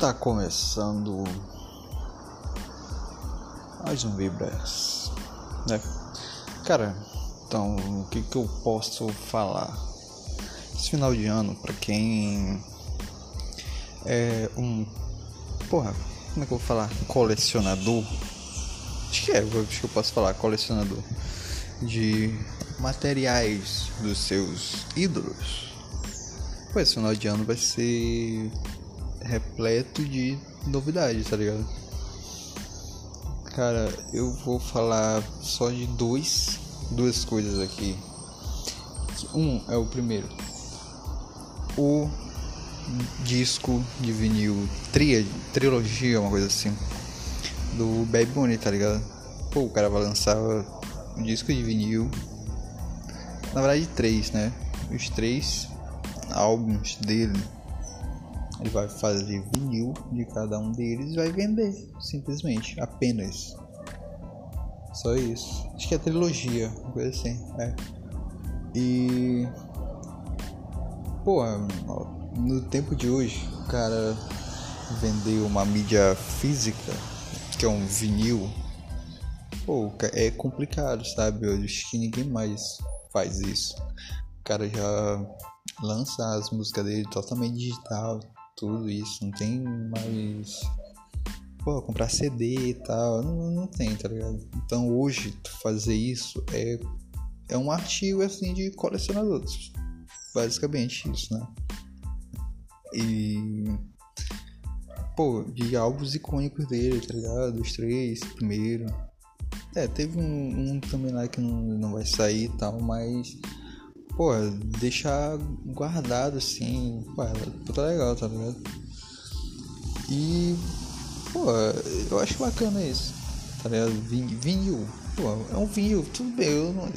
Tá começando mais um Vibras, né? Cara, então o que que eu posso falar? Esse final de ano, pra quem é um. Porra, como é que eu vou falar? Colecionador? Acho que é, acho que eu posso falar colecionador de materiais dos seus ídolos. Pois esse final de ano vai ser repleto de novidades, tá ligado? Cara, eu vou falar só de dois, duas coisas aqui. Um é o primeiro. O disco de vinil tria, trilogia, uma coisa assim, do Bad Bunny, tá ligado? Pô, o cara vai lançar um disco de vinil. Na verdade, três, né? Os três álbuns dele. Ele vai fazer vinil de cada um deles e vai vender, simplesmente, apenas. Só isso. Acho que é trilogia, uma coisa assim. É. E. Pô, no tempo de hoje, o cara vender uma mídia física, que é um vinil, pô, é complicado, sabe? Eu acho que ninguém mais faz isso. O cara já lança as músicas dele totalmente digital, tudo isso, não tem mais. Pô, comprar CD e tal, não, não tem, tá ligado? Então hoje fazer isso é, é um artigo assim de colecionadores. Basicamente isso, né? E. Pô, de álbuns icônicos dele, tá ligado? Os três, primeiro. É, teve um, um também lá que não, não vai sair e tal, mas pô, deixar guardado assim, pô, tá legal, tá ligado? E, pô, eu acho bacana isso, tá ligado? Vinil, pô, é um vinil, tudo bem, eu não.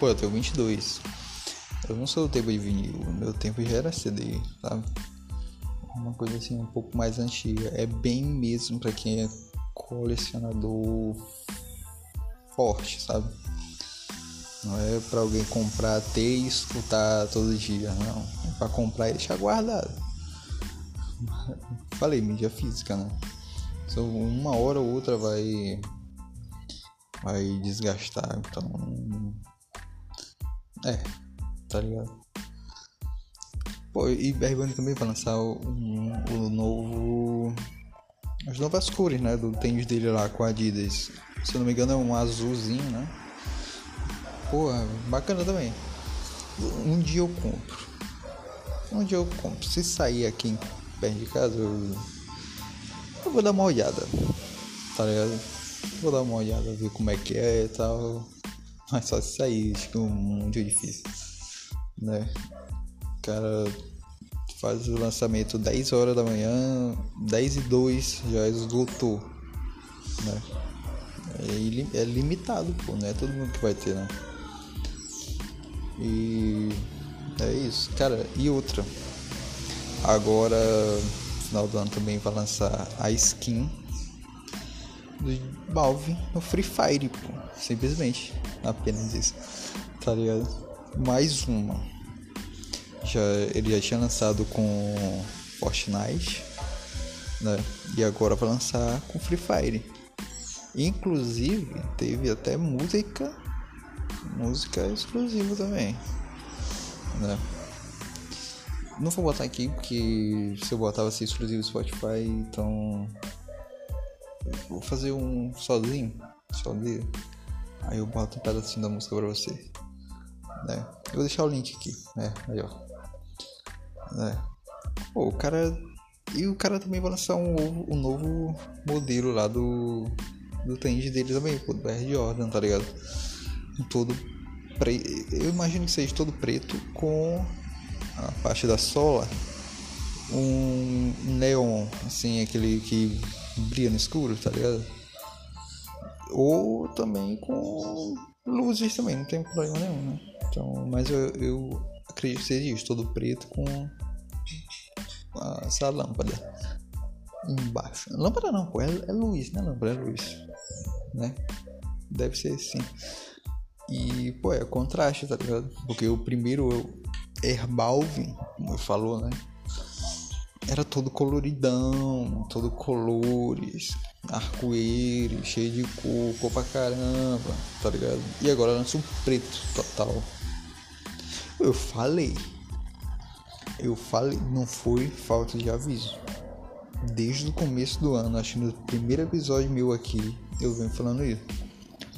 Pô, eu tenho 22. Eu não sou do tempo de vinil, meu tempo já era CD, sabe? Uma coisa assim um pouco mais antiga. É bem mesmo para quem é colecionador forte, sabe? Não é para alguém comprar, ter e escutar todo dia, não. É para comprar e deixar guardado. Falei, mídia física, né? Então, uma hora ou outra vai vai desgastar, então é, tá ligado? Pô, e Bergoni também vai lançar o, o novo as novas cores, né, do tênis dele lá com a Adidas. Se eu não me engano é um azulzinho, né? Porra, bacana também. Um dia eu compro. Um dia eu compro. Se sair aqui perto de casa, eu, eu vou dar uma olhada. Tá ligado? Vou dar uma olhada, ver como é que é e tal. Mas só se sair, acho que um dia difícil. Né? Cara faz o lançamento 10 horas da manhã, 10 e 2 já esgotou. Né? É, é limitado, pô, não é todo mundo que vai ter, né? E é isso, cara. E outra, agora no final do ano também vai lançar a skin do Valve no Free Fire, pô. Simplesmente, apenas isso, tá ligado? Mais uma. Já, ele já tinha lançado com Fortnite, né? E agora vai lançar com Free Fire. Inclusive, teve até música música exclusiva também, né? Não vou botar aqui porque se eu botar vai ser exclusivo Spotify, então vou fazer um sozinho, sozinho. Aí eu boto um pedacinho da música pra você, né? Eu vou deixar o link aqui, né? Aí ó, né? Pô, o cara e o cara também vai lançar um, um novo modelo lá do do tênis dele também, pô, do BR Jordan, tá ligado? Todo preto. Eu imagino que seja todo preto com a parte da sola um neon, assim, aquele que brilha no escuro, tá ligado? Ou também com luzes também, não tem problema nenhum, né? Então, mas eu, eu acredito que seja isso, todo preto com essa lâmpada embaixo. Lâmpada não, pô, é, é luz, né? Lâmpada é luz, né? Deve ser sim. E, pô, é contraste, tá ligado? Porque o primeiro Herbalve, como falou, né? era todo coloridão, todo colores, arco-íris, cheio de cor, cor pra caramba, tá ligado? E agora lança um preto total. Eu falei. Eu falei, não foi falta de aviso. Desde o começo do ano, acho que no primeiro episódio meu aqui, eu venho falando isso.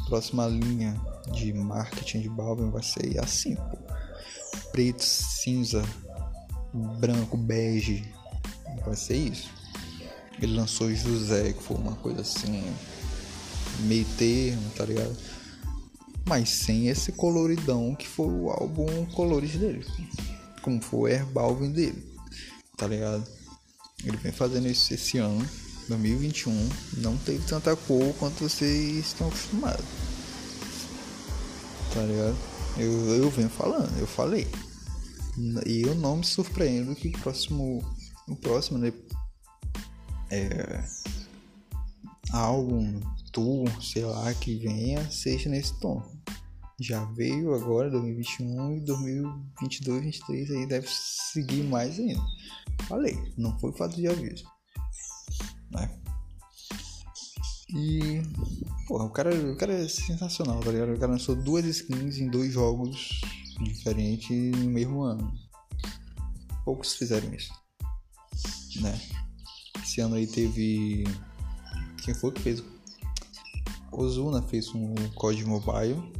Próxima linha de marketing de Balvin vai ser assim, pô. Preto, cinza, branco, bege. Vai ser isso. Ele lançou José, que foi uma coisa assim, meio termo, tá ligado? Mas sem esse coloridão que foi o álbum Colores dele. Como foi o Herbalvin dele, tá ligado? Ele vem fazendo isso esse ano, 2021. Não teve tanta cor quanto vocês estão acostumados. Tá ligado? Eu, eu venho falando, eu falei. E eu não me surpreendo que o próximo. O próximo, né? É. Álbum, tour, sei lá, que venha, seja nesse tom. Já veio agora 2021 e 2022, 2023 aí deve seguir mais ainda. Falei, não foi fato de aviso. E. Porra, o cara, o cara é sensacional, tá ligado? O cara lançou duas skins em dois jogos diferentes no mesmo ano. Poucos fizeram isso. Né? Esse ano aí teve. Quem foi que fez? Ozuna fez um COD Mobile.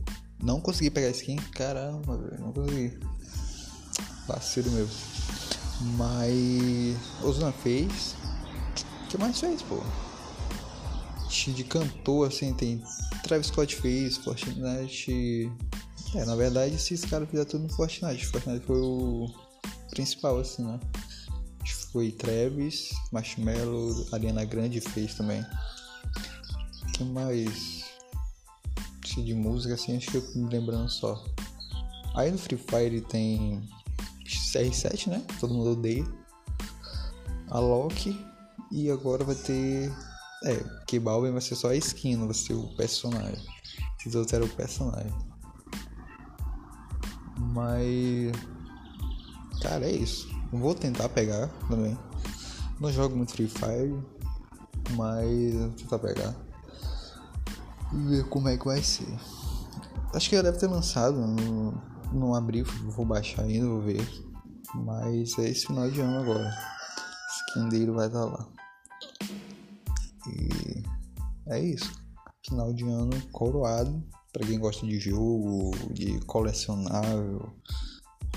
Não consegui pegar skin. Caramba. Não consegui. Vacilo mesmo. Mas. Ozuna fez. O que mais fez, pô? De cantor, assim, tem Travis Scott fez, Fortnite. É, na verdade, esses caras fizeram tudo no Fortnite. Fortnite foi o principal, assim, né? Foi Travis, Marshmello, Ariana Grande fez também. Que mais? De música, assim, acho que eu me lembrando só. Aí no Free Fire tem CR7, né? Todo mundo odeia. A Loki. E agora vai ter é, que Balvin vai ser só a skin, não vai ser o personagem. Esses outros eram o personagem. Mas. Cara, é isso. Vou tentar pegar também. Não jogo muito Free Fire. Mas vou tentar pegar. E ver como é que vai ser. Acho que já deve ter lançado. Não, não abri, vou baixar ainda, vou ver. Mas é esse final de ano agora. Skin dele vai estar lá. E é isso. Final de ano coroado. Pra quem gosta de jogo, de colecionável.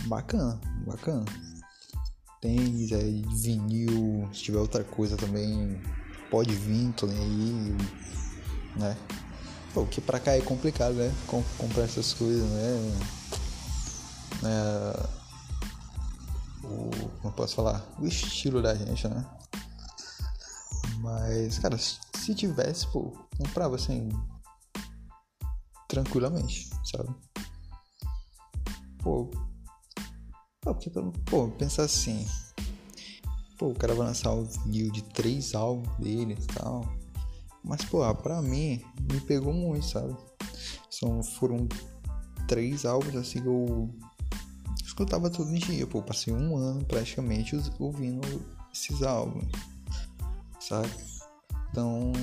Bacana, bacana. Tênis, é, vinil. Se tiver outra coisa também, pode vir, tô nem aí. Né? Pô, que pra cá é complicado, né? Com, comprar essas coisas, né? É, o, como posso falar? O estilo da gente, né? Mas, cara, se tivesse, pô, comprava assim. Tranquilamente, sabe? Pô. Pô, porque, pô, pensa assim. Pô, o cara vai lançar o vinil de três álbuns dele e tal. Mas, pô, ah, pra mim, me pegou muito, sabe? São, foram três álbuns assim que eu escutava todo dia, pô. Passei um ano praticamente ouvindo esses álbuns sabe? Então.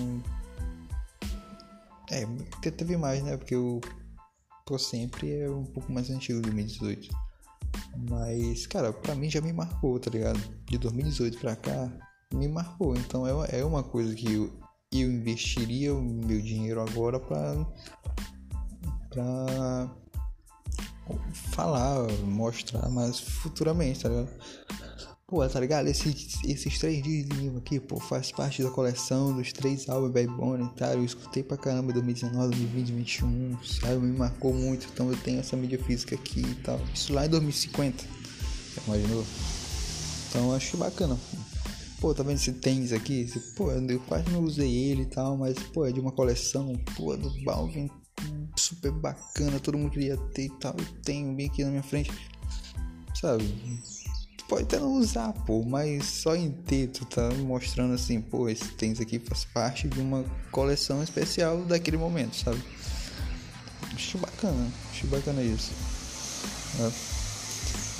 É, teve mais, né? Porque o Pro Sempre é um pouco mais antigo, 2018. Mas, cara, pra mim já me marcou, tá ligado? De 2018 pra cá, me marcou. Então é, é uma coisa que eu, eu investiria o meu dinheiro agora pra. pra falar, mostrar mais futuramente, tá ligado? Pô, tá ligado? Esses, esses três discos aqui, pô, faz parte da coleção dos três álbuns Bad Bunny, tá? Eu escutei pra caramba 2019, 2020, 2021, sabe? Me marcou muito, então eu tenho essa mídia física aqui e tal. Isso lá em 2050, imaginou? Então eu acho bacana. Pô, tá vendo esse tênis aqui? Pô, eu quase não usei ele e tal, mas, pô, é de uma coleção, pô, do Balvin, super bacana, todo mundo queria ter e tal. Eu tenho bem aqui na minha frente, sabe? Pode até não usar, pô, mas só em ter, tu tá mostrando assim, pô, esse tênis aqui faz parte de uma coleção especial daquele momento, sabe? Acho bacana, acho bacana isso. É.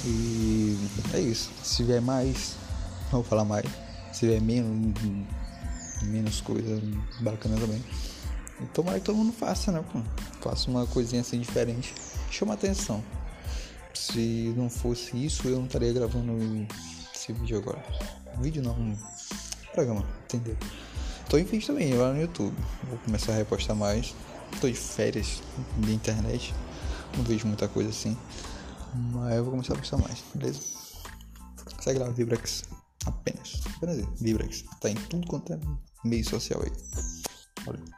E é isso. Se vier mais, vou falar mais. Se tiver menos, menos coisa bacana também. Tomara que todo mundo faça, né? Pô? Faça uma coisinha assim diferente. Chama atenção. Se não fosse isso, eu não estaria gravando esse vídeo agora. Vídeo não, um programa, entendeu? Tô em vídeo também lá no YouTube. Vou começar a repostar mais. Tô de férias de internet. Não vejo muita coisa assim. Mas eu vou começar a postar mais, beleza? Segue lá, Vibrex. Apenas. Apenas Vibrex. Tá em tudo quanto é meio social aí. Valeu.